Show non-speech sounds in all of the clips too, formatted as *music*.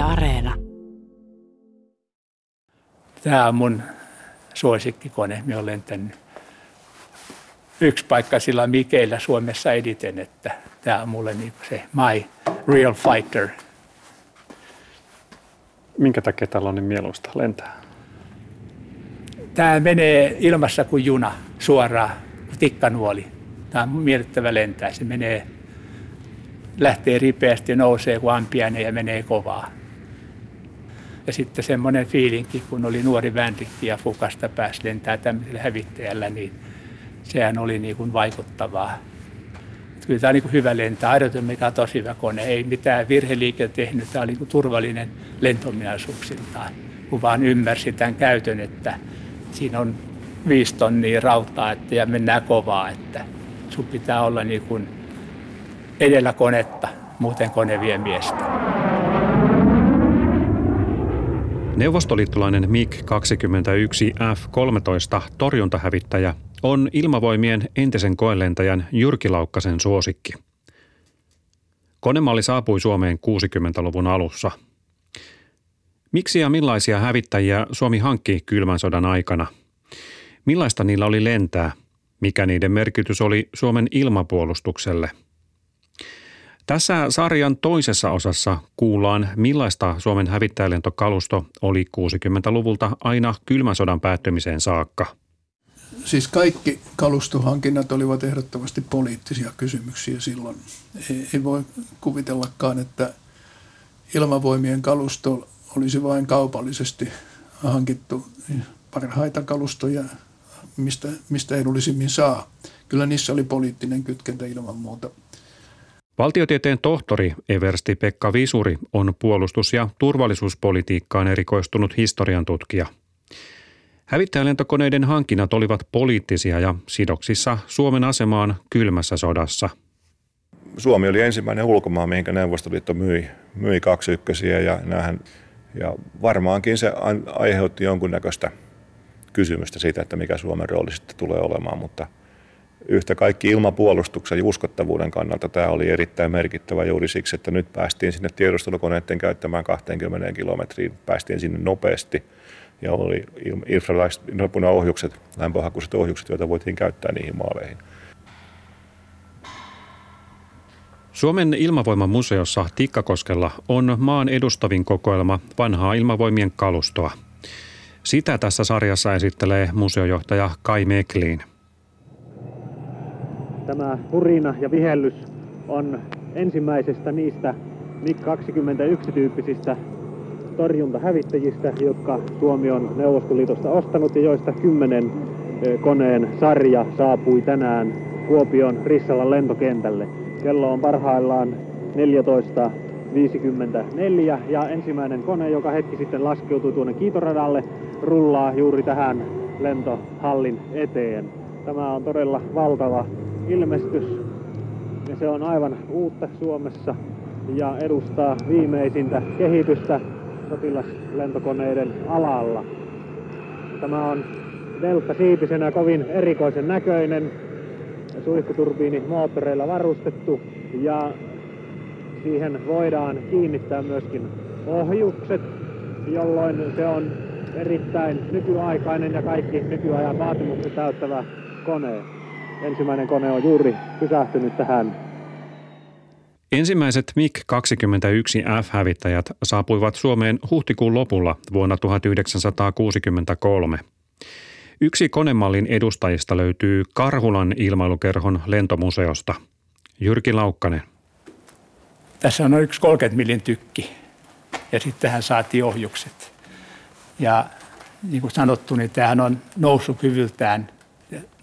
Yle Areena. Tämä on mun suosikkikone. Minä olen lentänyt yksi paikka sillä Mikeillä Suomessa editen, että tämä on mulle niin se my real fighter. Minkä takia täällä on niin mieluista lentää? Tämä menee ilmassa kuin juna suoraan, tikkanuoli. Tämä on miellyttävä lentää. Se menee, lähtee ripeästi, nousee kuin ampiainen ja menee kovaa. Ja sitten semmoinen fiilinki, kun oli nuori vänrikki ja Fukasta pääsi lentää tämmöisellä hävittäjällä, niin sehän oli niin kuin vaikuttavaa. Kyllä tämä on niin hyvä lentää. mikä on tosi hyvä kone. Ei mitään virheliikettä tehnyt. Tämä oli niin turvallinen lentominaisuuksiltaan. Kun vaan ymmärsi tämän käytön, että siinä on viisi tonnia rautaa että, ja mennään kovaa. Että sun pitää olla niin kuin edellä konetta, muuten kone vie miestä. Neuvostoliittolainen MiG-21 F-13 torjuntahävittäjä on ilmavoimien entisen koelentäjän Jyrki Laukkasen suosikki. Konemalli saapui Suomeen 60-luvun alussa. Miksi ja millaisia hävittäjiä Suomi hankki kylmän sodan aikana? Millaista niillä oli lentää? Mikä niiden merkitys oli Suomen ilmapuolustukselle – tässä sarjan toisessa osassa kuullaan, millaista Suomen hävittäjälentokalusto oli 60-luvulta aina kylmän sodan päättymiseen saakka. Siis kaikki kalustohankinnat olivat ehdottomasti poliittisia kysymyksiä silloin. Ei, voi kuvitellakaan, että ilmavoimien kalusto olisi vain kaupallisesti hankittu parhaita kalustoja, mistä, mistä edullisimmin saa. Kyllä niissä oli poliittinen kytkentä ilman muuta – Valtiotieteen tohtori Eversti Pekka Visuri on puolustus- ja turvallisuuspolitiikkaan erikoistunut historian tutkija. Hävittäjälentokoneiden hankinnat olivat poliittisia ja sidoksissa Suomen asemaan kylmässä sodassa. Suomi oli ensimmäinen ulkomaan, mihinkä Neuvostoliitto myi, myi kaksi ykkösiä ja, näähän, ja varmaankin se aiheutti jonkunnäköistä kysymystä siitä, että mikä Suomen rooli sitten tulee olemaan, mutta – yhtä kaikki ilmapuolustuksen ja uskottavuuden kannalta tämä oli erittäin merkittävä juuri siksi, että nyt päästiin sinne tiedustelukoneiden käyttämään 20 kilometriin, päästiin sinne nopeasti ja oli infralaiset ohjukset, lämpöhakuiset ohjukset, joita voitiin käyttää niihin maaleihin. Suomen ilmavoiman museossa Tikkakoskella on maan edustavin kokoelma vanhaa ilmavoimien kalustoa. Sitä tässä sarjassa esittelee museojohtaja Kai Mekliin. Tämä hurina ja vihellys on ensimmäisestä niistä MiG-21-tyyppisistä torjuntahävittäjistä, jotka Suomi on Neuvostoliitosta ostanut ja joista kymmenen koneen sarja saapui tänään Kuopion Rissalan lentokentälle. Kello on parhaillaan 14.54 ja ensimmäinen kone, joka hetki sitten laskeutui tuonne kiitoradalle, rullaa juuri tähän lentohallin eteen. Tämä on todella valtava ilmestys ja se on aivan uutta Suomessa ja edustaa viimeisintä kehitystä sotilaslentokoneiden alalla. Tämä on delta-siipisenä kovin erikoisen näköinen, suihkuturbiini moottoreilla varustettu ja siihen voidaan kiinnittää myöskin ohjukset, jolloin se on erittäin nykyaikainen ja kaikki nykyajan vaatimukset täyttävä kone. Ensimmäinen kone on juuri pysähtynyt tähän. Ensimmäiset MiG-21F-hävittäjät saapuivat Suomeen huhtikuun lopulla vuonna 1963. Yksi konemallin edustajista löytyy Karhulan ilmailukerhon lentomuseosta. Jyrki Laukkanen. Tässä on yksi 30 millin tykki ja sitten tähän saatiin ohjukset. Ja niin kuin sanottu, niin tämähän on nousukyvyltään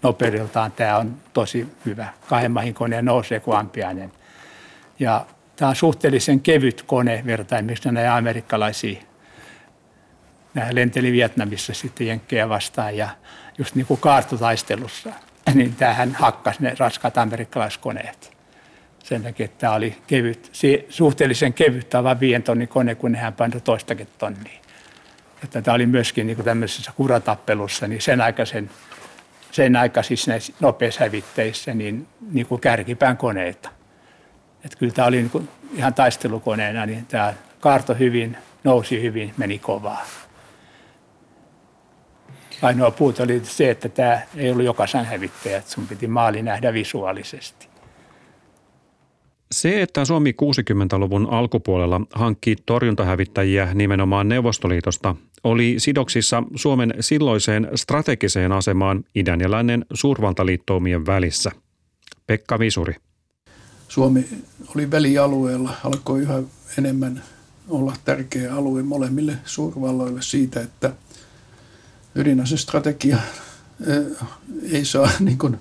nopeudeltaan tämä on tosi hyvä. Kahden mahin kone nousee kuin ampiainen. Ja tämä on suhteellisen kevyt kone vertain miksi näitä amerikkalaisia. Nämä lenteli Vietnamissa sitten jenkkejä vastaan ja just niin kuin kaartotaistelussa, niin tähän hakkasi ne raskaat amerikkalaiskoneet. Sen takia, että tämä oli kevyt, suhteellisen kevyt, tämä vain viien tonnin kone, kun nehän painoi toistakin tonnia. Että tämä oli myöskin niin kuin tämmöisessä kuratappelussa, niin sen aikaisen sen aikaisissa näissä nopeissa hävitteissä niin, niin kuin kärkipään koneita. Et kyllä tämä oli niin kuin ihan taistelukoneena, niin tämä kaarto hyvin, nousi hyvin, meni kovaa. Ainoa puute oli se, että tämä ei ollut jokaisen hävittäjä, että sun piti maali nähdä visuaalisesti. Se, että Suomi 60-luvun alkupuolella hankki torjuntahävittäjiä nimenomaan Neuvostoliitosta, oli sidoksissa Suomen silloiseen strategiseen asemaan idän ja lännen suurvaltaliittoumien välissä. Pekka Visuri. Suomi oli välialueella, alkoi yhä enemmän olla tärkeä alue molemmille suurvalloille siitä, että ydinasestrategia ei saa *laughs* niin kuin,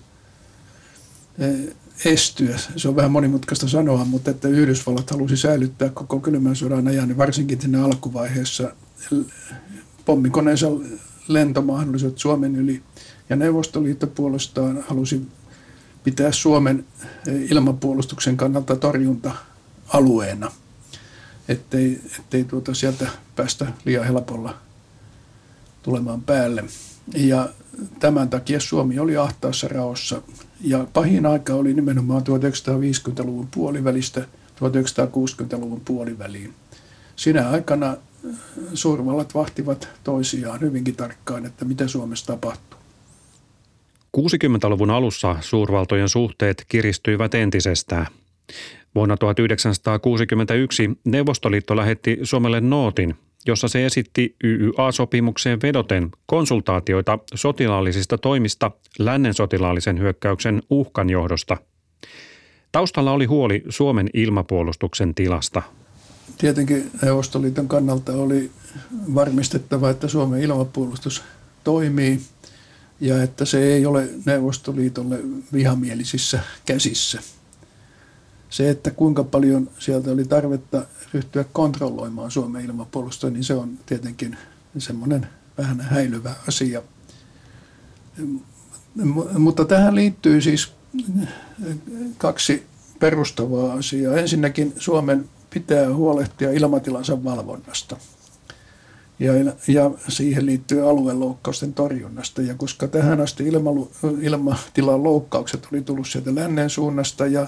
estyä. Se on vähän monimutkaista sanoa, mutta että Yhdysvallat halusi säilyttää koko kylmän sodan ajan, niin varsinkin siinä alkuvaiheessa pommikoneensa lentomahdollisuudet Suomen yli. Ja Neuvostoliitto puolestaan halusi pitää Suomen ilmapuolustuksen kannalta torjunta-alueena, ettei, ettei tuota sieltä päästä liian helpolla tulemaan päälle. Ja tämän takia Suomi oli ahtaassa raossa. Ja pahin aika oli nimenomaan 1950-luvun puolivälistä 1960-luvun puoliväliin. Sinä aikana suurvallat vahtivat toisiaan hyvinkin tarkkaan, että mitä Suomessa tapahtuu. 60-luvun alussa suurvaltojen suhteet kiristyivät entisestään. Vuonna 1961 Neuvostoliitto lähetti Suomelle nootin, jossa se esitti YYA-sopimukseen vedoten konsultaatioita sotilaallisista toimista lännen sotilaallisen hyökkäyksen uhkan johdosta. Taustalla oli huoli Suomen ilmapuolustuksen tilasta. Tietenkin Neuvostoliiton kannalta oli varmistettava, että Suomen ilmapuolustus toimii ja että se ei ole Neuvostoliitolle vihamielisissä käsissä – se, että kuinka paljon sieltä oli tarvetta ryhtyä kontrolloimaan Suomen ilmapuolustusta, niin se on tietenkin semmoinen vähän häilyvä asia. Mutta tähän liittyy siis kaksi perustavaa asiaa. Ensinnäkin Suomen pitää huolehtia ilmatilansa valvonnasta. Ja, ja siihen liittyy alueloukkausten torjunnasta. Ja koska tähän asti ilma, ilmatilan loukkaukset oli tullut sieltä lännen suunnasta ja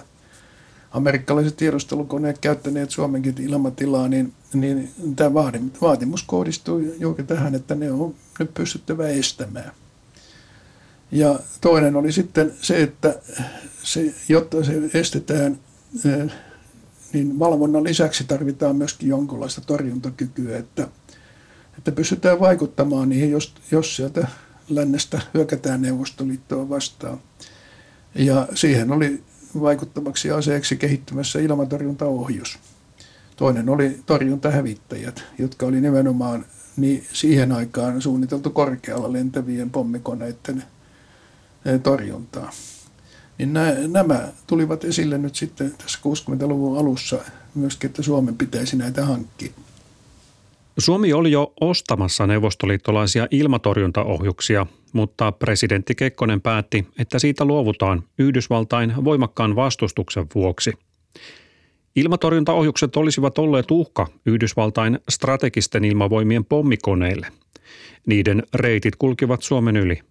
amerikkalaiset tiedustelukoneet käyttäneet Suomenkin ilmatilaa, niin, niin tämä vaatimus kohdistuu juuri tähän, että ne on nyt pystyttävä estämään. Ja toinen oli sitten se, että se, jotta se estetään, eh, niin valvonnan lisäksi tarvitaan myöskin jonkinlaista torjuntakykyä, että, että pystytään vaikuttamaan niihin, jos, jos sieltä lännestä hyökätään Neuvostoliittoa vastaan. Ja siihen oli vaikuttavaksi aseeksi kehittymässä ilmatorjuntaohjus. Toinen oli torjuntahävittäjät, jotka oli nimenomaan niin siihen aikaan suunniteltu korkealla lentävien pommikoneiden eh, torjuntaa. Niin nämä tulivat esille nyt sitten tässä 60-luvun alussa myöskin, että Suomen pitäisi näitä hankkia. Suomi oli jo ostamassa neuvostoliittolaisia ilmatorjuntaohjuksia, mutta presidentti Kekkonen päätti, että siitä luovutaan Yhdysvaltain voimakkaan vastustuksen vuoksi. Ilmatorjuntaohjukset olisivat olleet uhka Yhdysvaltain strategisten ilmavoimien pommikoneille. Niiden reitit kulkivat Suomen yli.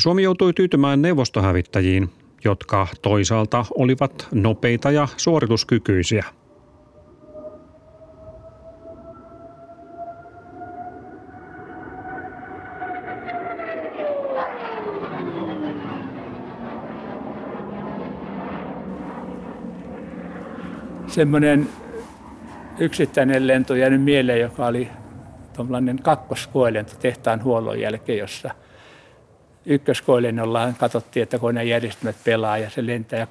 Suomi joutui tyytymään neuvostohävittäjiin, jotka toisaalta olivat nopeita ja suorituskykyisiä – semmoinen yksittäinen lento jäänyt mieleen, joka oli tuollainen kakkoskoelento tehtaan huollon jälkeen, jossa ykköskoelennolla katsottiin, että koneen järjestelmät pelaa ja se lentää. Ja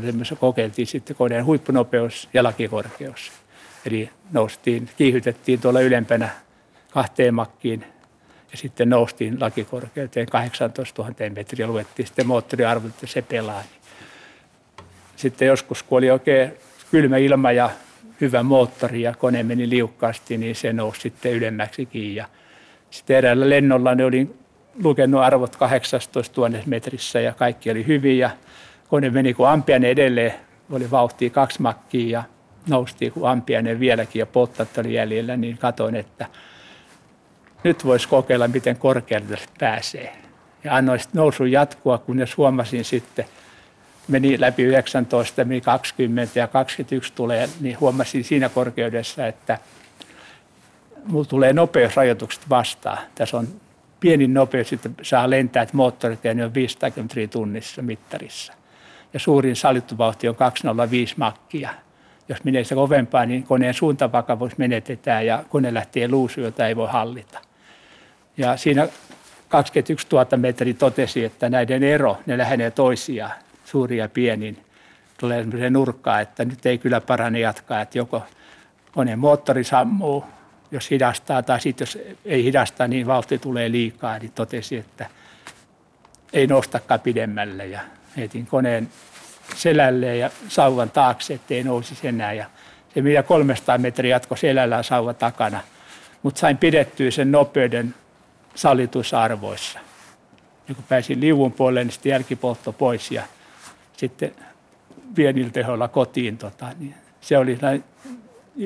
semmoisessa kokeiltiin sitten koneen huippunopeus ja lakikorkeus. Eli noustiin, kiihytettiin tuolla ylempänä kahteen makkiin ja sitten noustiin lakikorkeuteen 18 000 metriä. Luettiin sitten moottoriarvot, että se pelaa. Sitten joskus, kun oli oikein kylmä ilma ja hyvä moottori ja kone meni liukkaasti, niin se nousi sitten ylemmäksikin. Ja sitten eräällä lennolla ne oli lukenut arvot 18 000 metrissä ja kaikki oli hyvin ja kone meni kuin ampiainen edelleen, oli vauhtia kaksi makkia ja noustiin kuin ampiainen vieläkin ja pottat oli jäljellä, niin katoin, että nyt voisi kokeilla, miten korkealle pääsee. Ja annoin nousun jatkua, kunnes huomasin sitten meni läpi 19, meni 20 ja 21 tulee, niin huomasin siinä korkeudessa, että mulla tulee nopeusrajoitukset vastaan. Tässä on pienin nopeus, että saa lentää, että moottorit ja ne on 500 km tunnissa mittarissa. Ja suurin sallittu vauhti on 205 makkia. Jos menee se kovempaa, niin koneen suuntavakavuus menetetään ja kone lähtee luusuun, jota ei voi hallita. Ja siinä 21 000 metri totesi, että näiden ero, ne lähenee toisiaan, suuri ja pieni, niin tulee sellainen nurkkaa, että nyt ei kyllä parane jatkaa, että joko koneen moottori sammuu, jos hidastaa, tai sitten jos ei hidasta, niin vauhti tulee liikaa, niin totesi, että ei nostakaan pidemmälle ja heitin koneen selälle ja sauvan taakse, ettei nousisi enää. Ja se mitä 300 metriä jatko selällään sauva takana, mutta sain pidettyä sen nopeuden sallituissa arvoissa. Ja kun pääsin liuvun puolelle, niin sitten jälkipoltto pois ja sitten pienillä tehoilla kotiin. Tota, niin se oli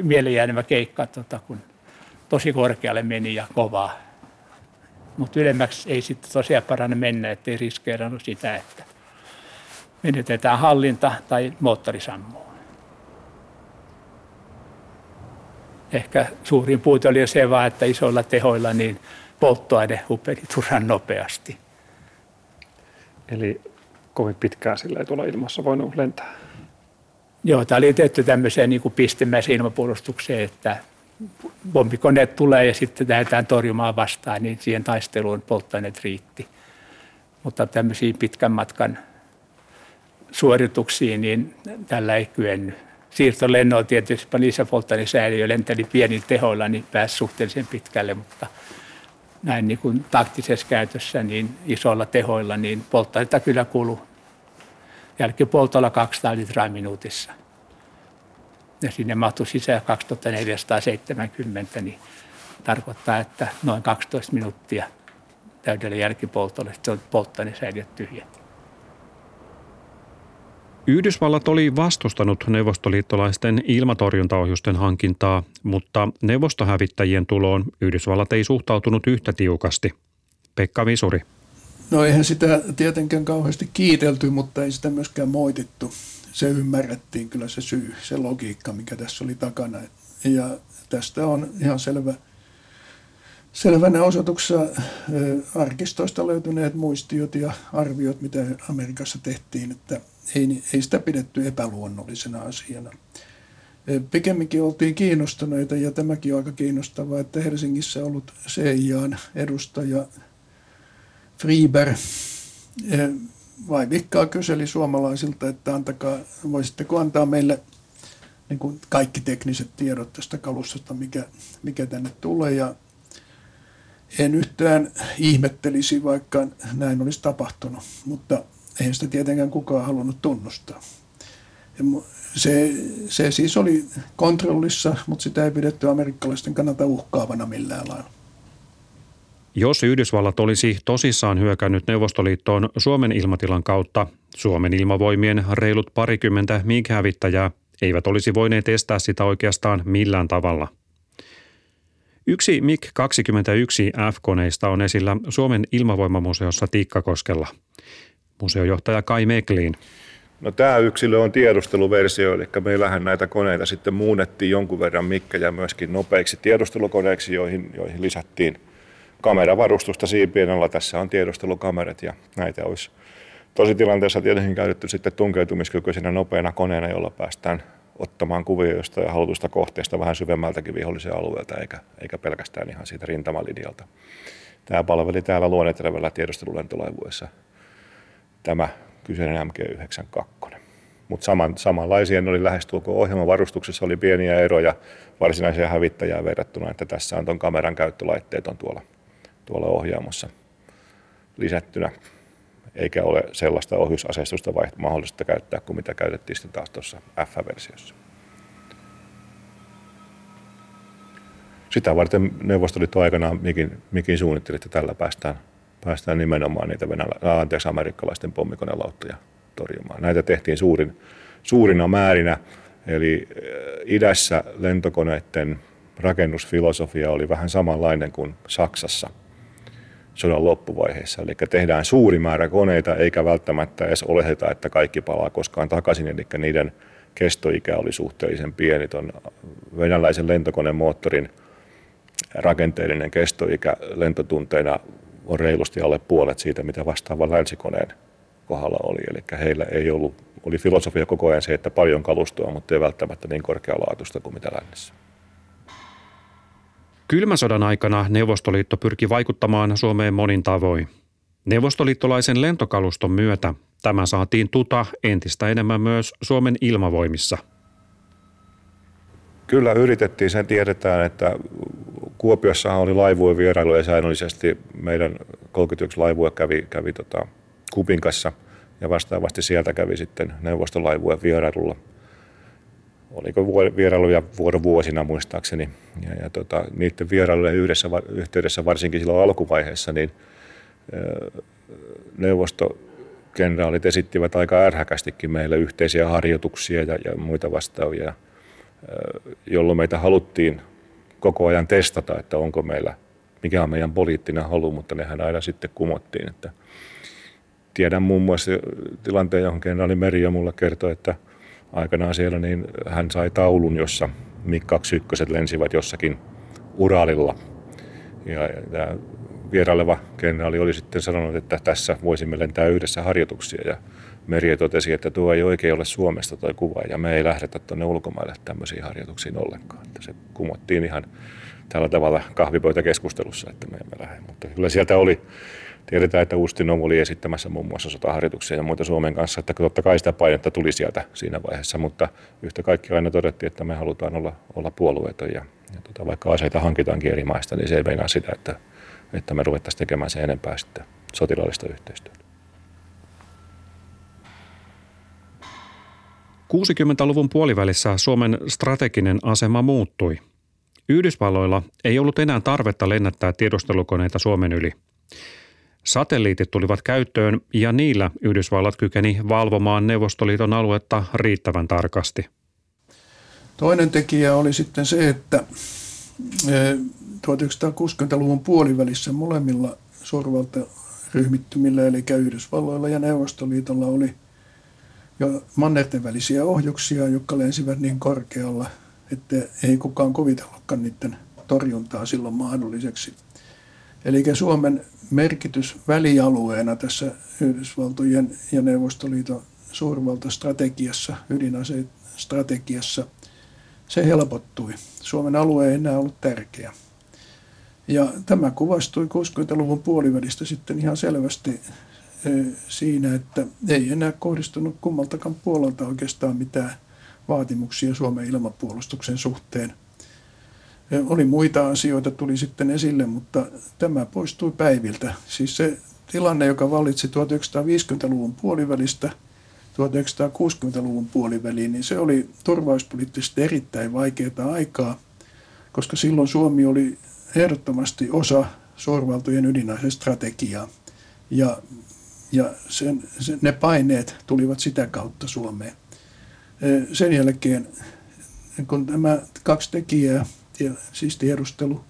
mielenjäänemä keikka, tota, kun tosi korkealle meni ja kovaa. Mutta ylemmäksi ei sitten tosiaan parane mennä, ettei riskeerannut sitä, että menetetään hallinta tai moottori sammuu. Ehkä suurin puute oli se vaan, että isoilla tehoilla niin polttoaine hupeni turhan nopeasti. Eli kovin pitkään sillä ei tuolla ilmassa voinut lentää? Joo, tämä oli tehty tämmöiseen niin pistemäiseen ilmapuolustukseen, että bombikoneet tulee ja sitten lähdetään torjumaan vastaan, niin siihen taisteluun polttoaineet riitti. Mutta tämmöisiin pitkän matkan suorituksiin, niin tällä ei kyennyt. Siirtolennoilla tietysti paljon lisäpolttoainesäiliö lenteli pienillä tehoilla, niin pääsi suhteellisen pitkälle, mutta näin niin kuin taktisessa käytössä niin isoilla tehoilla, niin polttoainetta kyllä kulu jälkipoltolla 200 litraa minuutissa ja sinne mahtui sisään 2470, niin tarkoittaa, että noin 12 minuuttia täydellä jälkipoltolle, se on polttoainesäiliöt tyhjä. Yhdysvallat oli vastustanut neuvostoliittolaisten ilmatorjuntaohjusten hankintaa, mutta neuvostohävittäjien tuloon Yhdysvallat ei suhtautunut yhtä tiukasti. Pekka Visuri. No eihän sitä tietenkään kauheasti kiitelty, mutta ei sitä myöskään moitittu se ymmärrettiin kyllä se syy, se logiikka, mikä tässä oli takana. Ja tästä on ihan selvä, selvänä osoituksessa arkistoista löytyneet muistiot ja arviot, mitä Amerikassa tehtiin, että ei, ei sitä pidetty epäluonnollisena asiana. Pikemminkin oltiin kiinnostuneita, ja tämäkin on aika kiinnostavaa, että Helsingissä ollut CIAn edustaja Friber Vikkaa kyseli suomalaisilta, että antakaa, voisitteko antaa meille niin kuin kaikki tekniset tiedot tästä kalustosta, mikä, mikä tänne tulee. Ja en yhtään ihmettelisi, vaikka näin olisi tapahtunut, mutta eihän sitä tietenkään kukaan halunnut tunnustaa. Se, se siis oli kontrollissa, mutta sitä ei pidetty amerikkalaisten kannalta uhkaavana millään lailla. Jos Yhdysvallat olisi tosissaan hyökännyt Neuvostoliittoon Suomen ilmatilan kautta, Suomen ilmavoimien reilut parikymmentä MiG-hävittäjää eivät olisi voineet estää sitä oikeastaan millään tavalla. Yksi MiG-21 F-koneista on esillä Suomen ilmavoimamuseossa Tikkakoskella. Museojohtaja Kai Meklin. No tämä yksilö on tiedusteluversio, eli meillähän näitä koneita sitten muunnettiin jonkun verran mikkejä myöskin nopeiksi tiedustelukoneiksi, joihin, joihin lisättiin – kameravarustusta siipien alla. Tässä on tiedustelukamerat ja näitä olisi tositilanteessa tietenkin käytetty sitten tunkeutumiskykyisenä nopeana koneena, jolla päästään ottamaan kuvia jostain halutusta kohteesta vähän syvemmältäkin vihollisen alueelta, eikä, eikä pelkästään ihan siitä rintamalinjalta. Tämä palveli täällä Luonnetervellä tiedustelulentolaivuessa tämä kyseinen MG92. Mutta saman, samanlaisia oli lähestulkoon ohjelmavarustuksessa oli pieniä eroja varsinaisia hävittäjää verrattuna, että tässä on tuon kameran käyttölaitteet on tuolla tuolla ohjaamossa lisättynä, eikä ole sellaista ohjusaseistusta mahdollista käyttää kuin mitä käytettiin sitten taas tuossa F-versiossa. Sitä varten Neuvostoliitto aikanaan mikin, mikin suunnitteli, että tällä päästään, päästään nimenomaan niitä venälä, anteeksi, amerikkalaisten pommikonelauttoja torjumaan. Näitä tehtiin suurin, suurina määrinä, eli idässä lentokoneiden rakennusfilosofia oli vähän samanlainen kuin Saksassa – sodan loppuvaiheessa. Eli tehdään suuri määrä koneita, eikä välttämättä edes oleteta, että kaikki palaa koskaan takaisin. Eli niiden kestoikä oli suhteellisen pieni. Tuon venäläisen lentokonemoottorin rakenteellinen kestoikä lentotunteina on reilusti alle puolet siitä, mitä vastaava länsikoneen kohdalla oli. Eli heillä ei ollut, oli filosofia koko ajan se, että paljon kalustoa, mutta ei välttämättä niin korkealaatuista kuin mitä lännessä. Kylmäsodan aikana Neuvostoliitto pyrki vaikuttamaan Suomeen monin tavoin. Neuvostoliittolaisen lentokaluston myötä tämä saatiin tuta entistä enemmän myös Suomen ilmavoimissa. Kyllä yritettiin, sen tiedetään, että Kuopiossa oli laivueen vierailuja säännöllisesti. Meidän 31 laivue kävi, kävi tota Kupinkassa ja vastaavasti sieltä kävi sitten neuvostolaivueen vierailulla – oliko vierailuja vuorovuosina muistaakseni. Ja, ja tota, niiden vierailujen yhdessä, yhteydessä varsinkin silloin alkuvaiheessa, niin neuvostokenraalit esittivät aika ärhäkästikin meille yhteisiä harjoituksia ja, ja muita vastaavia, jolloin meitä haluttiin koko ajan testata, että onko meillä, mikä on meidän poliittinen halu, mutta nehän aina sitten kumottiin. Että tiedän muun muassa tilanteen, johon kenraali Meri jo mulle kertoi, että – aikanaan siellä, niin hän sai taulun, jossa MiG-21 lensivät jossakin Uralilla. Ja, tämä vieraileva kenraali oli sitten sanonut, että tässä voisimme lentää yhdessä harjoituksia. Ja Meri totesi, että tuo ei oikein ole Suomesta tuo kuva ja me ei lähdetä tuonne ulkomaille tämmöisiin harjoituksiin ollenkaan. Että se kumottiin ihan tällä tavalla kahvipöytäkeskustelussa, että me emme lähde. Mutta kyllä sieltä oli Tiedetään, että Ustinov oli esittämässä muun muassa sotaharjoituksia ja muita Suomen kanssa, että totta kai sitä painetta tuli sieltä siinä vaiheessa, mutta yhtä kaikki aina todettiin, että me halutaan olla, olla puolueeton ja, ja tota, vaikka aseita hankitaankin eri maista, niin se ei meinaa sitä, että, että me ruvettaisiin tekemään sen enempää sitten sotilaallista yhteistyötä. 60-luvun puolivälissä Suomen strateginen asema muuttui. Yhdysvalloilla ei ollut enää tarvetta lennättää tiedustelukoneita Suomen yli – Satelliitit tulivat käyttöön ja niillä Yhdysvallat kykeni valvomaan Neuvostoliiton aluetta riittävän tarkasti. Toinen tekijä oli sitten se, että 1960-luvun e, puolivälissä molemmilla suurvaltaryhmittymillä, eli Yhdysvalloilla ja Neuvostoliitolla oli jo mannerten välisiä ohjuksia, jotka lensivät niin korkealla, että ei kukaan kuvitellutkaan niiden torjuntaa silloin mahdolliseksi. Eli Suomen merkitys välialueena tässä Yhdysvaltojen ja Neuvostoliiton suurvaltastrategiassa, ydinasestrategiassa, se helpottui. Suomen alue ei enää ollut tärkeä. Ja tämä kuvastui 60-luvun puolivälistä sitten ihan selvästi siinä, että ei enää kohdistunut kummaltakaan puolelta oikeastaan mitään vaatimuksia Suomen ilmapuolustuksen suhteen – oli muita asioita, tuli sitten esille, mutta tämä poistui päiviltä. Siis se tilanne, joka vallitsi 1950-luvun puolivälistä 1960-luvun puoliväliin, niin se oli turvallisuuspoliittisesti erittäin vaikeaa aikaa, koska silloin Suomi oli ehdottomasti osa suurvaltojen ydinaisen strategiaa. Ja, ja sen, sen, ne paineet tulivat sitä kautta Suomeen. Sen jälkeen, kun nämä kaksi tekijää siis tiedustelu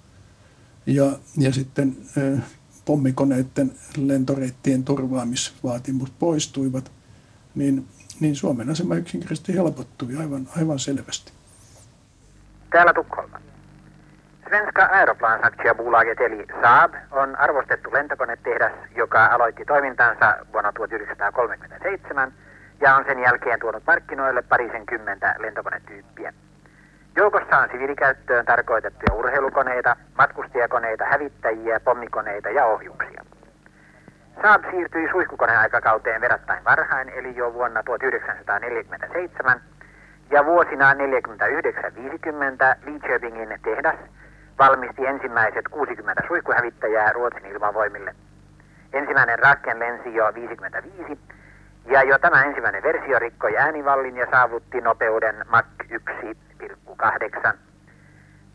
ja, ja sitten pommikoneiden lentoreittien turvaamisvaatimus poistuivat, niin, niin Suomen asema yksinkertaisesti helpottui aivan, aivan selvästi. Täällä Tukholma. Svenska Aeroplansaktiebolaget eli Saab on arvostettu lentokonetehdas, joka aloitti toimintansa vuonna 1937 ja on sen jälkeen tuonut markkinoille parisen kymmentä lentokonetyyppiä. Joukossa on siviilikäyttöön tarkoitettuja urheilukoneita, matkustajakoneita, hävittäjiä, pommikoneita ja ohjuksia. Saab siirtyi suihkukoneaikakauteen verrattain varhain, eli jo vuonna 1947, ja vuosina 49-50 Lidköpingin tehdas valmisti ensimmäiset 60 suihkuhävittäjää Ruotsin ilmavoimille. Ensimmäinen Rakken lensi jo 55, ja jo tämä ensimmäinen versio rikkoi äänivallin ja saavutti nopeuden Mach 1 1,8.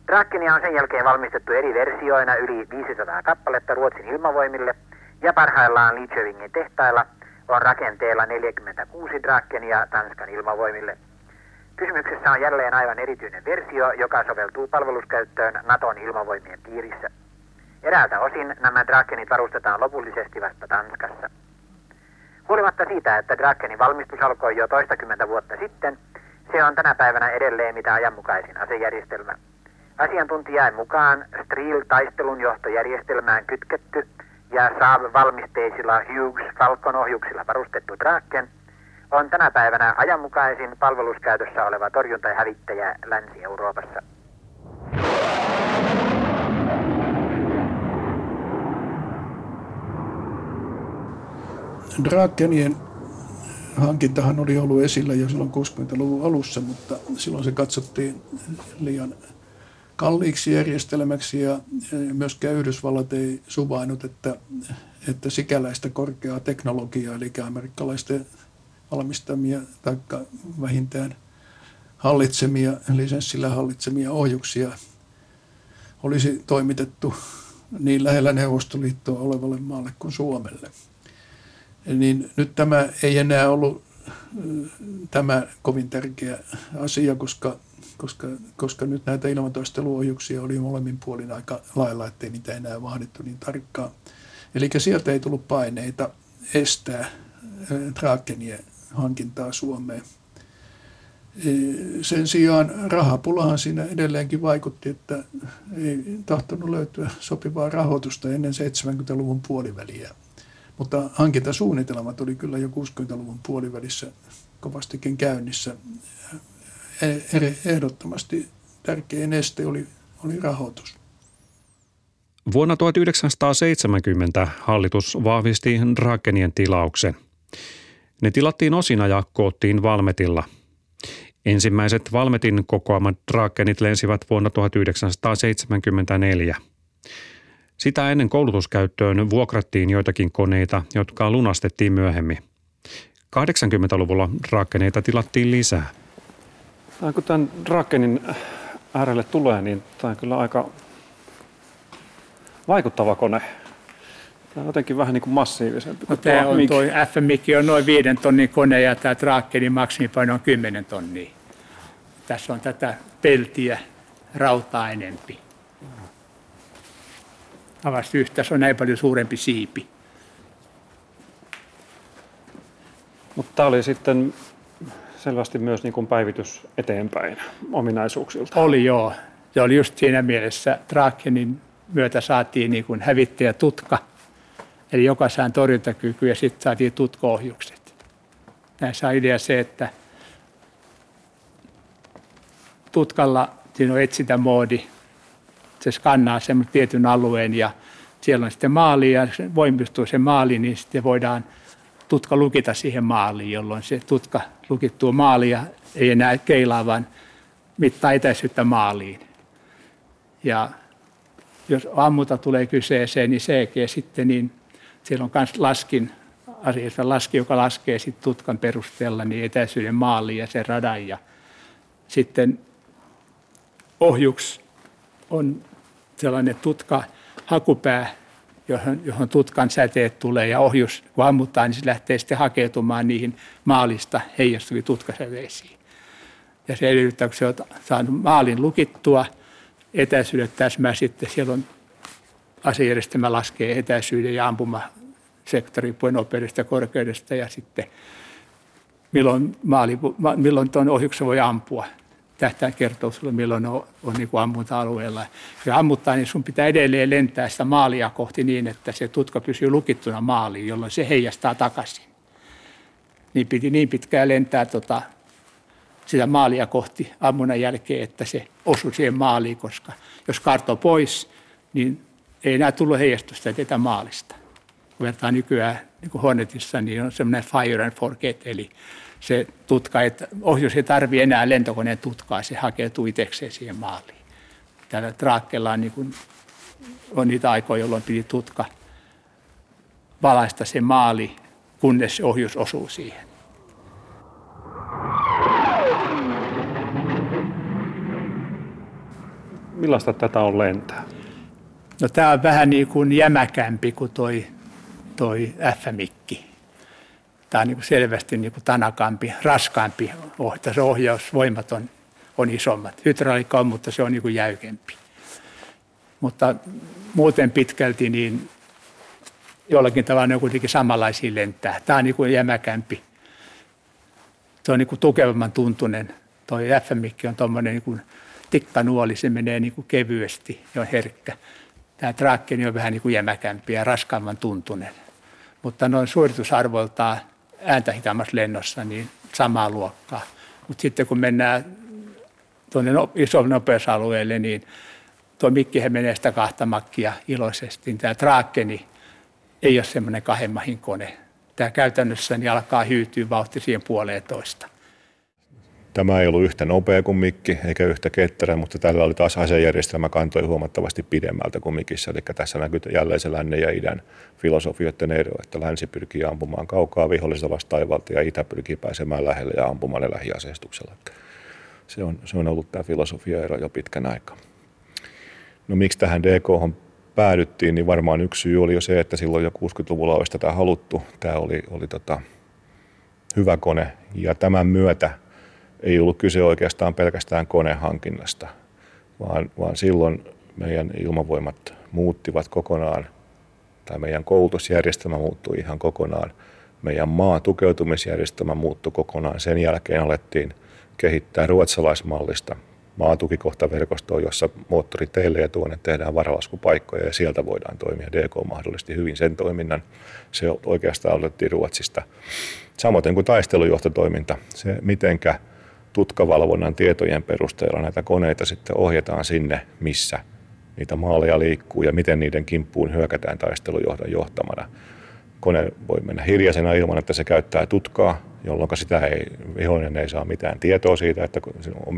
Drakkenia on sen jälkeen valmistettu eri versioina yli 500 kappaletta Ruotsin ilmavoimille ja parhaillaan Lidköpingin tehtailla on rakenteella 46 Drakkenia Tanskan ilmavoimille. Kysymyksessä on jälleen aivan erityinen versio, joka soveltuu palveluskäyttöön Naton ilmavoimien piirissä. Eräältä osin nämä Drakenit varustetaan lopullisesti vasta Tanskassa. Huolimatta siitä, että Drakenin valmistus alkoi jo toistakymmentä vuotta sitten, se on tänä päivänä edelleen mitä ajanmukaisin asejärjestelmä. Asiantuntijain mukaan Streel-taistelun johtojärjestelmään kytketty ja Saab-valmisteisilla Hughes Falcon-ohjuksilla varustettu Draken on tänä päivänä ajanmukaisin palveluskäytössä oleva torjunta- ja hävittäjä Länsi-Euroopassa. Drakenien hankintahan oli ollut esillä jo silloin 60-luvun alussa, mutta silloin se katsottiin liian kalliiksi järjestelmäksi ja myöskään Yhdysvallat ei suvainut, että, että sikäläistä korkeaa teknologiaa, eli amerikkalaisten valmistamia tai vähintään hallitsemia, lisenssillä hallitsemia ohjuksia olisi toimitettu niin lähellä Neuvostoliittoa olevalle maalle kuin Suomelle. Niin nyt tämä ei enää ollut tämä kovin tärkeä asia, koska, koska, koska nyt näitä ilmataisteluohjuksia oli molemmin puolin aika lailla, ettei niitä enää vahdittu niin tarkkaan. Eli sieltä ei tullut paineita estää Drakenien hankintaa Suomeen. Sen sijaan rahapulahan siinä edelleenkin vaikutti, että ei tahtonut löytyä sopivaa rahoitusta ennen 70-luvun puoliväliä. Mutta hankintasuunnitelmat oli kyllä jo 60-luvun puolivälissä kovastikin käynnissä. E, ehdottomasti tärkein este oli, oli rahoitus. Vuonna 1970 hallitus vahvisti Drakenien tilauksen. Ne tilattiin osina ja koottiin Valmetilla. Ensimmäiset Valmetin kokoamat Drakenit lensivät vuonna 1974. Sitä ennen koulutuskäyttöön vuokrattiin joitakin koneita, jotka lunastettiin myöhemmin. 80-luvulla Drakeneita tilattiin lisää. kun tämän Drakenin äärelle tulee, niin tämä on kyllä aika vaikuttava kone. Tämä on jotenkin vähän niin kuin massiivisempi. No, tämä on tuo FMIK on noin viiden tonnin kone ja tämä Drakenin maksimipaino on 10 tonnia. Tässä on tätä peltiä rautaa enempi. Avasti yhtä, se on näin paljon suurempi siipi. Mutta tämä oli sitten selvästi myös niin kuin päivitys eteenpäin ominaisuuksilta. Oli joo. Se oli just siinä mielessä Drakenin myötä saatiin niin kuin tutka, eli jokaisään torjuntakyky ja sitten saatiin tutko-ohjukset. Näissä on idea se, että tutkalla siinä on etsintämoodi, se skannaa sen tietyn alueen ja siellä on sitten maali ja voimistuu se maali, niin sitten voidaan tutka lukita siihen maaliin, jolloin se tutka lukittuu maalia ei enää keilaa, vaan mittaa etäisyyttä maaliin. Ja jos ammuta tulee kyseeseen, niin CG sitten, niin siellä on myös laskin, asiassa laski, joka laskee sitten tutkan perusteella niin etäisyyden maaliin ja sen radan. Ja sitten ohjuks on sellainen tutka hakupää, johon, johon tutkan säteet tulee ja ohjus, kun ammuttaa, niin se lähtee sitten hakeutumaan niihin maalista heijastuviin tutkasäveisiin. Ja se edellyttää, kun se on saanut maalin lukittua, etäisyydet täsmää sitten, siellä on asejärjestelmä laskee etäisyyden ja ampuma sektoripuolen nopeudesta ja korkeudesta ja sitten milloin, maali, milloin tuon ohjuksen voi ampua tähtää kertoo sinulle, milloin on, on niin ammunta-alueella. Ja ammuttaa, niin sun pitää edelleen lentää sitä maalia kohti niin, että se tutka pysyy lukittuna maaliin, jolloin se heijastaa takaisin. Niin piti niin pitkään lentää tota, sitä maalia kohti ammunnan jälkeen, että se osui siihen maaliin, koska jos karto pois, niin ei enää tullut heijastusta tätä maalista. Kun vertaa nykyään niin kuin Hornetissa, niin on semmoinen fire and forget, eli se tutka, että ohjus ei tarvitse enää lentokoneen tutkaa, se hakeutuu itsekseen siihen maaliin. Täällä Traakella on, niin kuin, on niitä aikoja, jolloin piti tutka valaista se maali, kunnes se ohjus osuu siihen. Millaista tätä on lentää? No tämä on vähän niin kuin jämäkämpi kuin toi, toi F-mikki tämä on niin kuin selvästi niin kuin tanakampi, raskaampi. Oh, se ohjausvoimat on, on isommat. Hydraulikka on, mutta se on niin kuin jäykempi. Mutta muuten pitkälti niin jollakin tavalla ne on kuitenkin samanlaisia lentää. Tämä on niin kuin jämäkämpi. Tuo on niin kuin tukevamman tuntunen. Tuo FM on tuommoinen niin tikkanuoli, se menee niin kuin kevyesti ja on herkkä. Tämä traakkeni on vähän niin kuin jämäkämpi ja raskaamman tuntunen. Mutta noin suoritusarvoltaan ääntä hitaammassa lennossa, niin samaa luokkaa. Mutta sitten kun mennään tuonne no, isolle nopeusalueelle, niin tuo mikkihän menee sitä kahta makkia iloisesti. Tämä traakkeni ei ole semmoinen kahden kone. Tämä käytännössä niin alkaa hyytyä vauhti siihen puoleen toista. Tämä ei ollut yhtä nopea kuin mikki eikä yhtä ketterä, mutta tällä oli taas asejärjestelmä kantoi huomattavasti pidemmältä kuin mikissä. Eli tässä näkyy jälleen se lännen ja idän filosofioiden ero, että länsi pyrkii ampumaan kaukaa vihollisesta vastaivalta ja itä pyrkii pääsemään lähelle ja ampumaan lähiaseistuksella. Se on, se on ollut tämä filosofia ero jo pitkän aikaa. No miksi tähän DK päädyttiin, niin varmaan yksi syy oli jo se, että silloin jo 60-luvulla olisi tätä haluttu. Tämä oli, oli tota, hyvä kone ja tämän myötä ei ollut kyse oikeastaan pelkästään konehankinnasta, vaan, vaan silloin meidän ilmavoimat muuttivat kokonaan, tai meidän koulutusjärjestelmä muuttui ihan kokonaan, meidän maatukeutumisjärjestelmä muuttui kokonaan. Sen jälkeen alettiin kehittää ruotsalaismallista maatukikohtaverkostoa, jossa moottoriteille ja tuonne tehdään varalaskupaikkoja ja sieltä voidaan toimia. DK mahdollisti hyvin sen toiminnan. Se oikeastaan aloitettiin Ruotsista. Samoin kuin taistelujohtotoiminta, se mitenkä tutkavalvonnan tietojen perusteella näitä koneita sitten ohjataan sinne, missä niitä maaleja liikkuu ja miten niiden kimppuun hyökätään taistelujohdon johtamana. Kone voi mennä hiljaisena ilman, että se käyttää tutkaa, jolloin sitä ei, vihollinen ei saa mitään tietoa siitä, että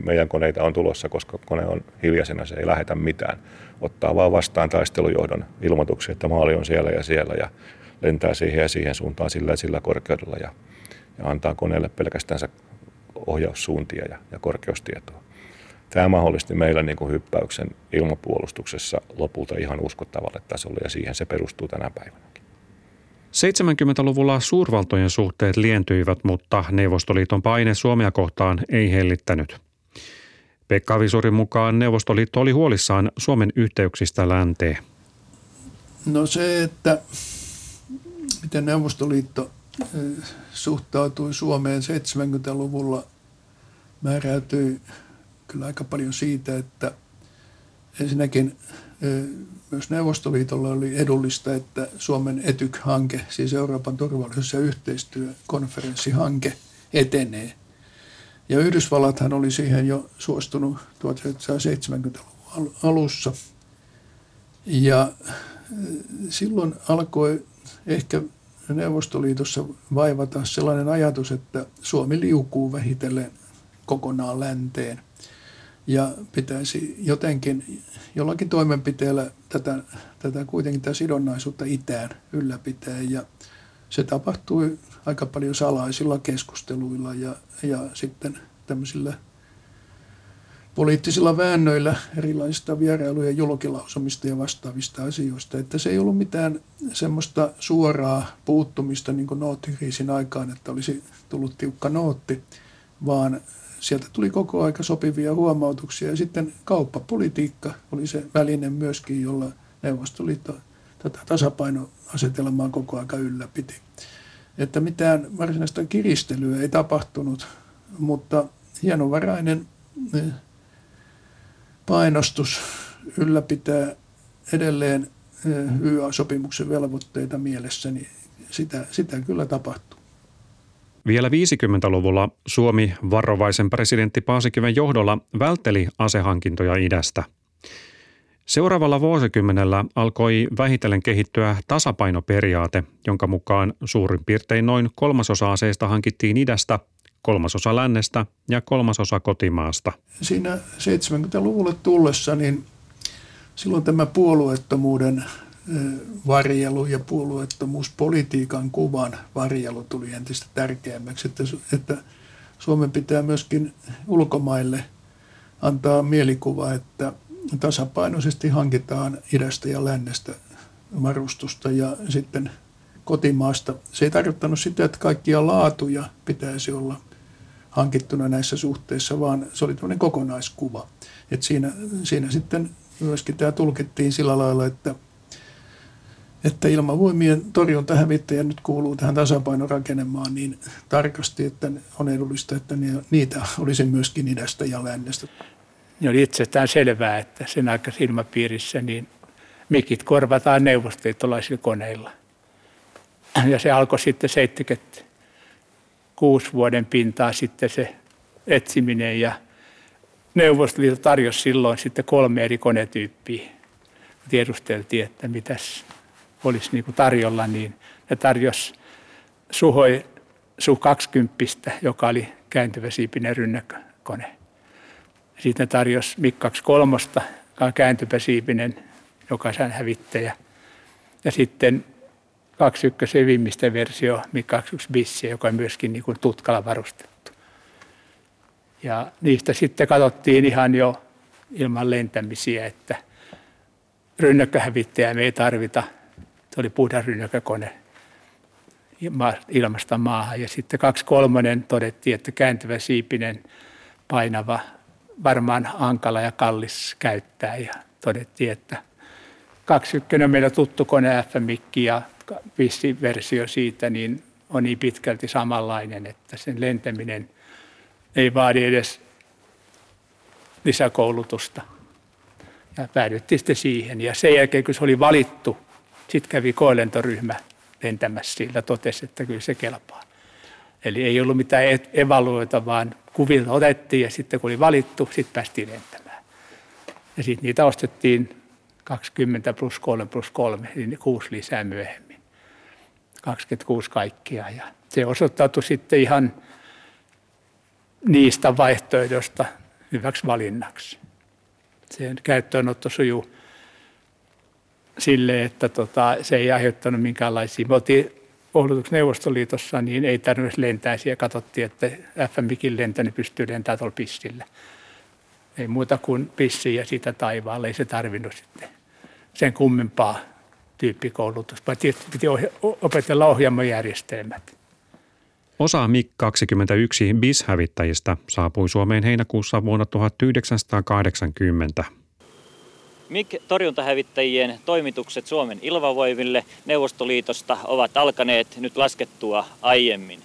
meidän koneita on tulossa, koska kone on hiljaisena, se ei lähetä mitään. Ottaa vaan vastaan taistelujohdon ilmoituksia, että maali on siellä ja siellä ja lentää siihen ja siihen suuntaan sillä ja sillä korkeudella ja, ja antaa koneelle pelkästään ohjaussuuntia ja, ja korkeustietoa. Tämä mahdollisti meillä niin kuin hyppäyksen ilmapuolustuksessa lopulta ihan uskottavalle tasolle ja siihen se perustuu tänä päivänäkin. 70-luvulla suurvaltojen suhteet lientyivät, mutta Neuvostoliiton paine Suomea kohtaan ei hellittänyt. Pekka Visurin mukaan Neuvostoliitto oli huolissaan Suomen yhteyksistä länteen. No se, että miten Neuvostoliitto suhtautui Suomeen 70-luvulla, määräytyi kyllä aika paljon siitä, että ensinnäkin myös Neuvostoliitolla oli edullista, että Suomen ETYK-hanke, siis Euroopan turvallisuus- ja yhteistyökonferenssihanke, etenee. Ja Yhdysvallathan oli siihen jo suostunut 1970-luvun alussa. Ja silloin alkoi ehkä Neuvostoliitossa vaivata sellainen ajatus, että Suomi liukuu vähitellen kokonaan länteen. Ja pitäisi jotenkin jollakin toimenpiteellä tätä, tätä kuitenkin tätä sidonnaisuutta itään ylläpitää. Ja se tapahtui aika paljon salaisilla keskusteluilla ja, ja sitten tämmöisillä poliittisilla väännöillä erilaisista vierailujen julkilausumista ja vastaavista asioista. Että se ei ollut mitään semmoista suoraa puuttumista niin kuin noottikriisin aikaan, että olisi tullut tiukka nootti, vaan sieltä tuli koko aika sopivia huomautuksia. Ja sitten kauppapolitiikka oli se väline myöskin, jolla Neuvostoliitto tätä tasapainoasetelmaa koko aika ylläpiti. Että mitään varsinaista kiristelyä ei tapahtunut, mutta hienovarainen eh, painostus ylläpitää edelleen eh, YA-sopimuksen velvoitteita mielessä, niin sitä, sitä kyllä tapahtuu. Vielä 50-luvulla Suomi varovaisen presidentti Paasikiven johdolla vältteli asehankintoja idästä. Seuraavalla vuosikymmenellä alkoi vähitellen kehittyä tasapainoperiaate, jonka mukaan suurin piirtein noin kolmasosa aseista hankittiin idästä kolmasosa lännestä ja kolmasosa kotimaasta. Siinä 70-luvulle tullessa, niin silloin tämä puolueettomuuden varjelu ja puolueettomuuspolitiikan kuvan varjelu tuli entistä tärkeämmäksi, että, että Suomen pitää myöskin ulkomaille antaa mielikuva, että tasapainoisesti hankitaan idästä ja lännestä varustusta ja sitten kotimaasta. Se ei tarkoittanut sitä, että kaikkia laatuja pitäisi olla hankittuna näissä suhteissa, vaan se oli tämmöinen kokonaiskuva. Et siinä, siinä sitten myöskin tämä tulkittiin sillä lailla, että, että ilmavoimien torjuntahävittäjä nyt kuuluu tähän tasapainorakennemaan niin tarkasti, että on edullista, että niitä olisi myöskin idästä ja lännestä. Niin oli itsestään selvää, että sen aikaisessa ilmapiirissä niin mikit korvataan neuvostoliittolaisilla koneilla. Ja se alkoi sitten 76 vuoden pintaa sitten se etsiminen ja Neuvostoliitto tarjosi silloin sitten kolme eri konetyyppiä. Tiedusteltiin, että mitäs olisi niin kuin tarjolla, niin ne tarjosi Suhoi Su 20, joka oli kääntyvä siipinen rynnäkkökone. Sitten ne tarjosi MiG 23, joka on kääntyvä siipinen, joka on hävittäjä. Ja sitten 21 viimeistä versio MiG 21 Bissi, joka on myöskin niin kuin tutkalla varustettu. Ja niistä sitten katsottiin ihan jo ilman lentämisiä, että rynnäkköhävittäjää me ei tarvita. Se oli puhdas rynnäkkökone ilmasta maahan. Ja sitten kaksi kolmonen todettiin, että kääntyvä siipinen painava, varmaan hankala ja kallis käyttää. Ja todettiin, että kaksi ykkönen meillä tuttu kone FMIC ja vissi versio siitä, niin on niin pitkälti samanlainen, että sen lentäminen ei vaadi edes lisäkoulutusta. Ja päädyttiin sitten siihen. Ja sen jälkeen, kun se oli valittu, sitten kävi koelentoryhmä lentämässä sillä, totesi, että kyllä se kelpaa. Eli ei ollut mitään evaluoita, vaan kuvilla otettiin ja sitten kun oli valittu, sitten päästiin lentämään. Ja sitten niitä ostettiin 20 plus 3 plus 3, eli kuusi lisää myöhemmin. 26 kaikkia. Ja se osoittautui sitten ihan niistä vaihtoehdoista hyväksi valinnaksi. Sen käyttöönotto sujuu sille, että tota, se ei aiheuttanut minkäänlaisia. Me oltiin koulutuksen Neuvostoliitossa, niin ei tarvitse lentää. Siellä katsottiin, että FMIkin lento niin pystyy lentämään tuolla pissillä. Ei muuta kuin pissi ja sitä taivaalle. Ei se tarvinnut sitten sen kummempaa tyyppikoulutusta. Piti opetella ohjelmajärjestelmät. Osa MiG-21 BIS-hävittäjistä saapui Suomeen heinäkuussa vuonna 1980. MiG-torjuntahävittäjien toimitukset Suomen ilmavoimille Neuvostoliitosta ovat alkaneet nyt laskettua aiemmin.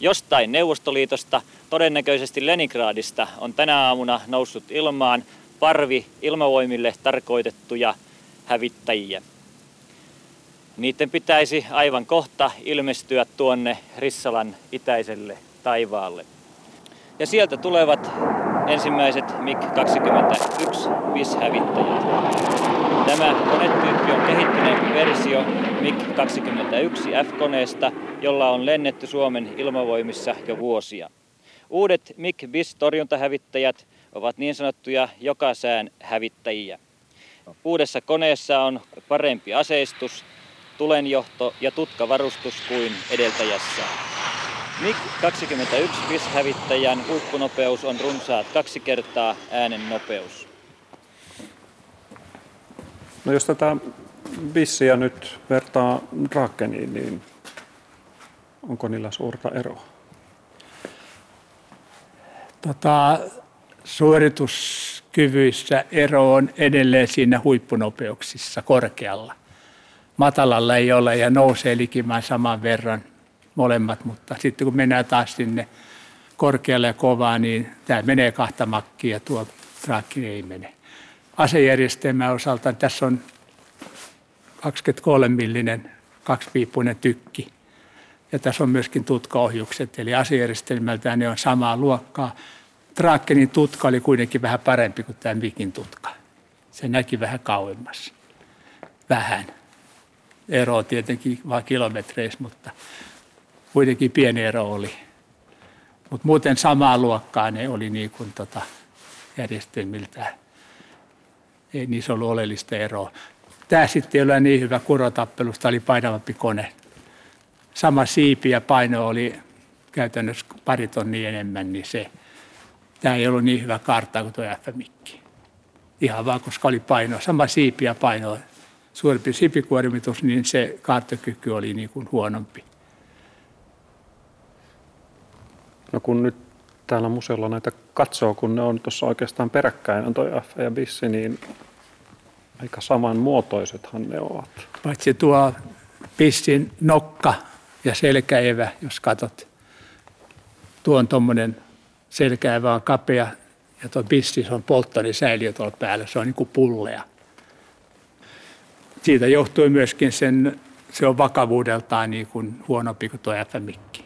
Jostain Neuvostoliitosta, todennäköisesti Leningradista, on tänä aamuna noussut ilmaan parvi ilmavoimille tarkoitettuja hävittäjiä. Niiden pitäisi aivan kohta ilmestyä tuonne Rissalan itäiselle taivaalle. Ja sieltä tulevat ensimmäiset MiG-21 VIS-hävittäjät. Tämä konetyyppi on kehittyneen versio MiG-21 F-koneesta, jolla on lennetty Suomen ilmavoimissa jo vuosia. Uudet MiG-VIS-torjuntahävittäjät ovat niin sanottuja jokasään hävittäjiä. Uudessa koneessa on parempi aseistus tulenjohto ja tutkavarustus kuin edeltäjässä. MiG-21 PIS-hävittäjän huippunopeus on runsaat kaksi kertaa äänen nopeus. No jos tätä bissiä nyt vertaa Drakeniin, niin onko niillä suurta eroa? Tota, suorituskyvyissä ero on edelleen siinä huippunopeuksissa korkealla matalalla ei ole ja nousee likimään saman verran molemmat, mutta sitten kun mennään taas sinne korkealle ja kovaa, niin tämä menee kahta makkia ja tuo traakki ei mene. Asejärjestelmän osalta tässä on 23 millinen kaksipiippuinen tykki. Ja tässä on myöskin tutkaohjukset, eli asejärjestelmältään ne on samaa luokkaa. Traakkenin tutka oli kuitenkin vähän parempi kuin tämä Vikin tutka. Se näki vähän kauemmas. Vähän ero tietenkin vain kilometreissä, mutta kuitenkin pieni ero oli. Mutta muuten samaa luokkaa ne oli niin kuin tota järjestelmiltä. Ei niissä ollut oleellista eroa. Tämä sitten ei ole niin hyvä kurotappelusta, oli painavampi kone. Sama siipi ja paino oli käytännössä pari tonnia enemmän, niin se, tämä ei ollut niin hyvä kartta kuin tuo FMikki. Ihan vaan, koska oli paino, sama siipi ja paino suurempi sipikuormitus, niin se kaattokyky oli niin kuin huonompi. No kun nyt täällä museolla näitä katsoo, kun ne on tuossa oikeastaan peräkkäin, on toi F ja Bissi, niin Aika samanmuotoisethan ne ovat. Paitsi tuo pissin nokka ja selkäevä, jos katsot. Tuo on tuommoinen selkäevä on kapea ja tuo pissis on polttonisäiliö tuolla päällä. Se on niin kuin pullea. Siitä johtui myöskin sen, se on vakavuudeltaan niin kuin huonompi kuin tuo FM-mikki.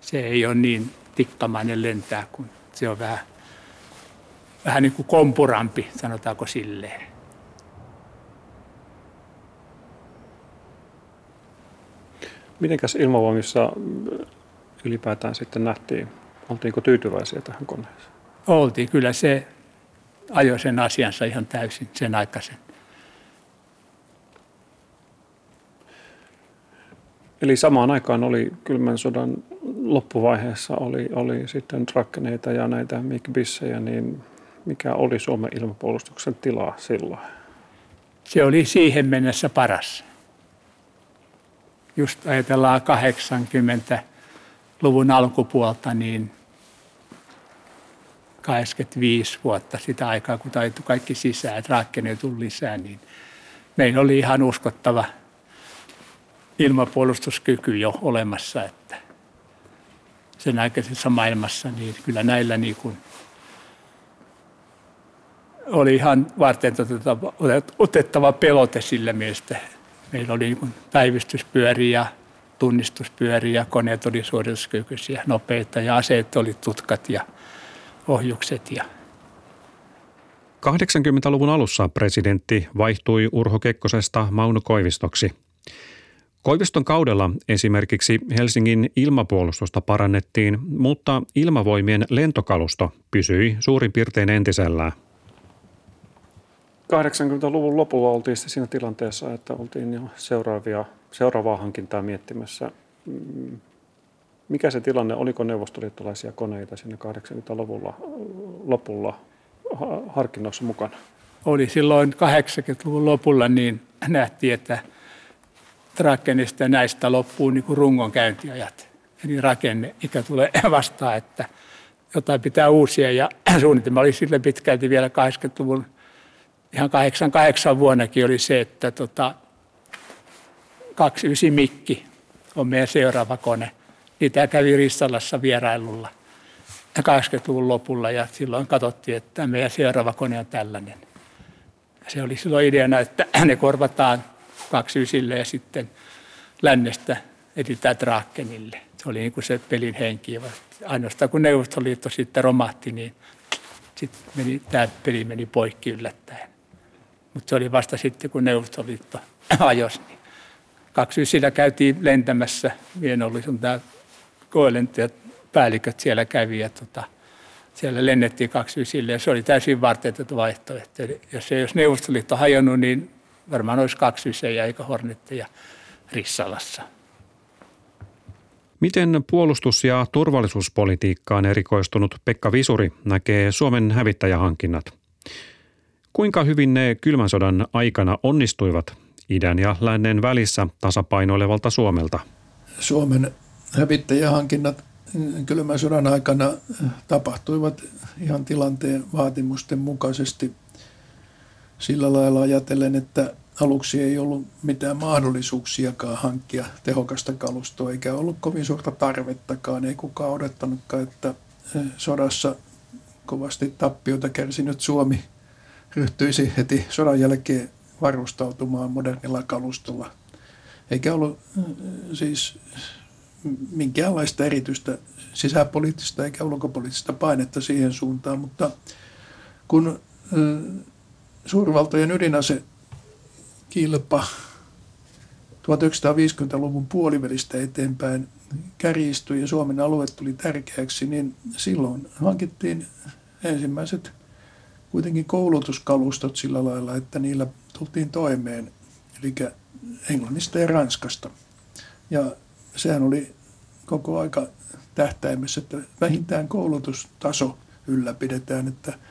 Se ei ole niin tikkamainen lentää, kun se on vähän, vähän niin kuin kompurampi, sanotaanko silleen. Mitenkäs ilmavoimissa ylipäätään sitten nähtiin, oltiinko tyytyväisiä tähän koneeseen? Oltiin, kyllä se ajoi sen asiansa ihan täysin sen aikaisen. Eli samaan aikaan oli kylmän sodan loppuvaiheessa oli, oli sitten rakkeneita ja näitä MiG-bissejä, niin mikä oli Suomen ilmapuolustuksen tila silloin? Se oli siihen mennessä paras. Just ajatellaan 80-luvun alkupuolta, niin 85 vuotta sitä aikaa, kun taitu kaikki sisään, että tuli lisää, niin meillä oli ihan uskottava ilmapuolustuskyky jo olemassa, että sen aikaisessa maailmassa, niin kyllä näillä niin kuin oli ihan varten otettava pelote sillä mielestä. Meillä oli niin päivystyspyöriä, tunnistuspyöriä, koneet oli suorituskykyisiä, nopeita ja aseet oli tutkat ja ohjukset. Ja 80-luvun alussa presidentti vaihtui Urho Kekkosesta Mauno Koivistoksi – Koiviston kaudella esimerkiksi Helsingin ilmapuolustusta parannettiin, mutta ilmavoimien lentokalusto pysyi suurin piirtein entisellään. 80-luvun lopulla oltiin siinä tilanteessa, että oltiin jo seuraavia, seuraavaa hankintaa miettimässä. Mm, mikä se tilanne, oliko neuvostoliittolaisia koneita siinä 80-luvulla lopulla harkinnassa mukana? Oli silloin 80-luvun lopulla, niin nähtiin, että – rakennista näistä loppuu niin kuin rungon käyntiajat. Eli rakenne, ikä tulee *laughs* vastaan, että jotain pitää uusia. Ja *clears throat* suunnitelma oli sille pitkälti vielä 80-luvun, ihan 88 vuonnakin oli se, että tota, 29 Mikki on meidän seuraava kone. Niitä kävi Rissalassa vierailulla 80-luvun lopulla ja silloin katsottiin, että meidän seuraava kone on tällainen. Se oli silloin ideana, että *clears throat* ne korvataan kaksi ysille ja sitten lännestä etsitään Drakenille. Se oli niin kuin se pelin henki. Ainoastaan kun Neuvostoliitto sitten romahti, niin sitten meni, tämä peli meni poikki yllättäen. Mutta se oli vasta sitten, kun Neuvostoliitto *clears throat* ajosi. Niin kaksi ysillä käytiin lentämässä. Vien oli sun tämä koelentäjät, päälliköt siellä kävi ja tota, siellä lennettiin kaksi ysille ja se oli täysin varteetettu vaihtoehto. Eli jos ei olisi Neuvostoliitto hajonnut, niin varmaan olisi kaksi ysejä eikä hornetteja Rissalassa. Miten puolustus- ja turvallisuuspolitiikkaan erikoistunut Pekka Visuri näkee Suomen hävittäjähankinnat? Kuinka hyvin ne kylmän sodan aikana onnistuivat idän ja lännen välissä tasapainoilevalta Suomelta? Suomen hävittäjähankinnat kylmän sodan aikana tapahtuivat ihan tilanteen vaatimusten mukaisesti sillä lailla ajatellen, että aluksi ei ollut mitään mahdollisuuksiakaan hankkia tehokasta kalustoa, eikä ollut kovin suurta tarvettakaan. Ei kukaan odottanutkaan, että eh, sodassa kovasti tappiota kärsinyt Suomi ryhtyisi heti sodan jälkeen varustautumaan modernilla kalustolla. Eikä ollut eh, siis minkäänlaista erityistä sisäpoliittista eikä ulkopoliittista painetta siihen suuntaan, mutta kun eh, suurvaltojen ydinase kilpa 1950-luvun puolivälistä eteenpäin kärjistyi ja Suomen alue tuli tärkeäksi, niin silloin hankittiin ensimmäiset kuitenkin koulutuskalustot sillä lailla, että niillä tultiin toimeen, eli Englannista ja Ranskasta. Ja sehän oli koko aika tähtäimessä, että vähintään koulutustaso ylläpidetään, että –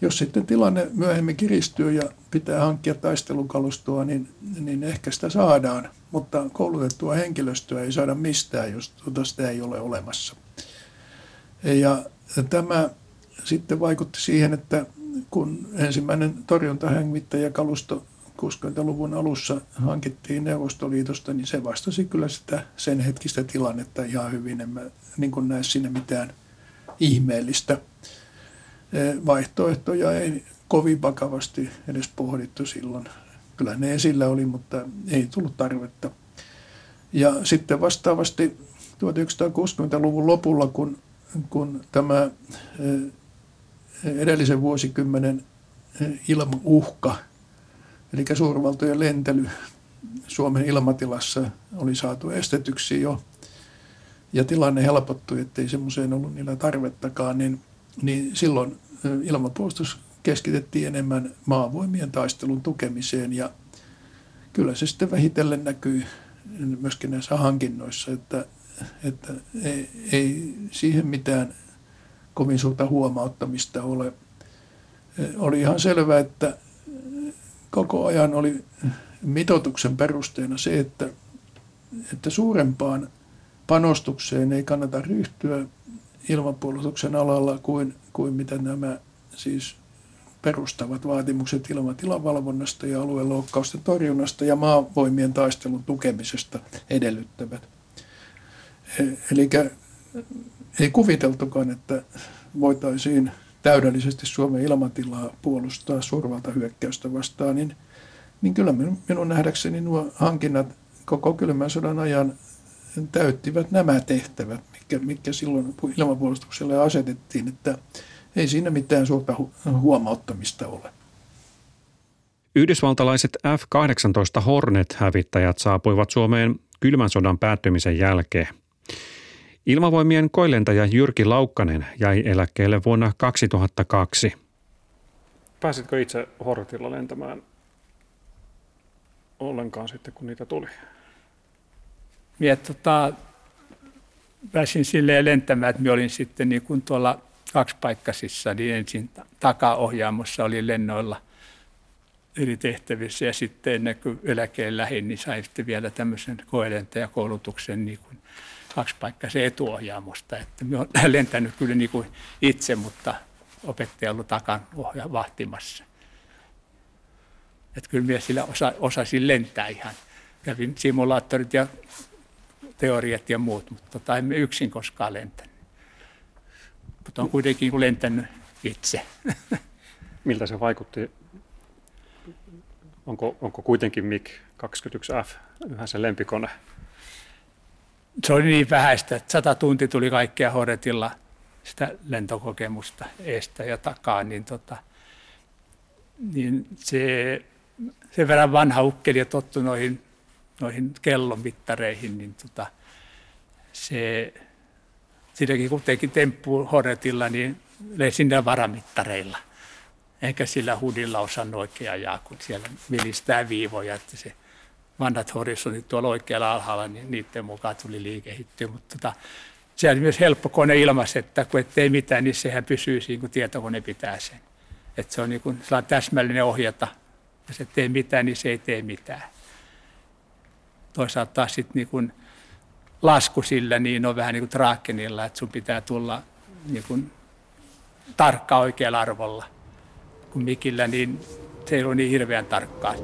jos sitten tilanne myöhemmin kiristyy ja pitää hankkia taistelukalustoa, niin, niin ehkä sitä saadaan, mutta koulutettua henkilöstöä ei saada mistään, jos tuota sitä ei ole olemassa. Ja tämä sitten vaikutti siihen, että kun ensimmäinen torjuntahävittäjäkalusto 60-luvun alussa hankittiin Neuvostoliitosta, niin se vastasi kyllä sitä sen hetkistä tilannetta ihan hyvin. En mä niin näe siinä mitään ihmeellistä. Vaihtoehtoja ei kovin vakavasti edes pohdittu silloin. Kyllä ne esillä oli, mutta ei tullut tarvetta. Ja sitten vastaavasti 1960-luvun lopulla, kun, kun tämä edellisen vuosikymmenen ilmauhka, eli suurvaltojen lentely Suomen ilmatilassa oli saatu estetyksi jo, ja tilanne helpottui, ettei semmoiseen ollut niillä tarvettakaan, niin, niin silloin ilmapuolustus keskitettiin enemmän maavoimien taistelun tukemiseen ja kyllä se sitten vähitellen näkyy myöskin näissä hankinnoissa, että, että ei, ei siihen mitään kovin suurta huomauttamista ole. Oli ihan selvää, että koko ajan oli mitoituksen perusteena se, että, että suurempaan panostukseen ei kannata ryhtyä ilmapuolustuksen alalla kuin, kuin mitä nämä siis perustavat vaatimukset ilmatilan valvonnasta ja alueen loukkausten torjunnasta ja maavoimien taistelun tukemisesta edellyttävät. E, eli ei kuviteltukaan, että voitaisiin täydellisesti Suomen ilmatilaa puolustaa suurvalta hyökkäystä vastaan, niin, niin kyllä minun nähdäkseni nuo hankinnat koko kylmän sodan ajan täyttivät nämä tehtävät, mitkä, mitkä silloin ilmapuolustukselle asetettiin, että ei siinä mitään suurta hu- huomauttamista ole. Yhdysvaltalaiset F-18 Hornet-hävittäjät saapuivat Suomeen kylmän sodan päättymisen jälkeen. Ilmavoimien koilentäjä Jyrki Laukkanen jäi eläkkeelle vuonna 2002. Pääsitkö itse Hornetilla lentämään ollenkaan sitten, kun niitä tuli? Minä tota, pääsin silleen lentämään, että minä olin sitten niin kuin tuolla kaksipaikkaisissa, niin ensin takaohjaamossa oli lennoilla eri tehtävissä ja sitten ennen kuin eläkeen lähin, niin sain sitten vielä tämmöisen koelentajakoulutuksen niin kuin kaksipaikkaisen etuohjaamosta. Että minä olen lentänyt kyllä niin kuin itse, mutta opettaja ollut takan ohja vahtimassa. Että kyllä minä sillä osa, osasin lentää ihan. Kävin simulaattorit ja teoriat ja muut, mutta tota, emme yksin koskaan lentänyt mutta on kuitenkin lentänyt itse. *laughs* Miltä se vaikutti? Onko, onko kuitenkin MiG-21F yhä se lempikone? Se oli niin vähäistä, että sata tunti tuli kaikkea Horetilla sitä lentokokemusta eestä ja takaa, niin, tota, niin se, sen verran vanha ukkeli ja tottu noihin, noihin kellonmittareihin, niin tota, se siinäkin kun teki temppu Hornetilla, niin sinne varamittareilla. Eikä sillä hudilla osannut oikein ajaa, kun siellä vilistää viivoja, että se vanhat horisontit tuolla oikealla alhaalla, niin niiden mukaan tuli liikehittyä. Mutta tota, se oli myös helppo kone ilmassa, että kun ettei mitään, niin sehän pysyy siinä, kun tietokone pitää sen. Että se on niin kuin täsmällinen ohjata. Jos et tee mitään, niin se ei tee mitään. Toisaalta taas sitten niin lasku sillä niin on vähän niin kuin Drakenilla, että sun pitää tulla niin tarkka oikealla arvolla. Kun Mikillä, niin se ei ole niin hirveän tarkkaa.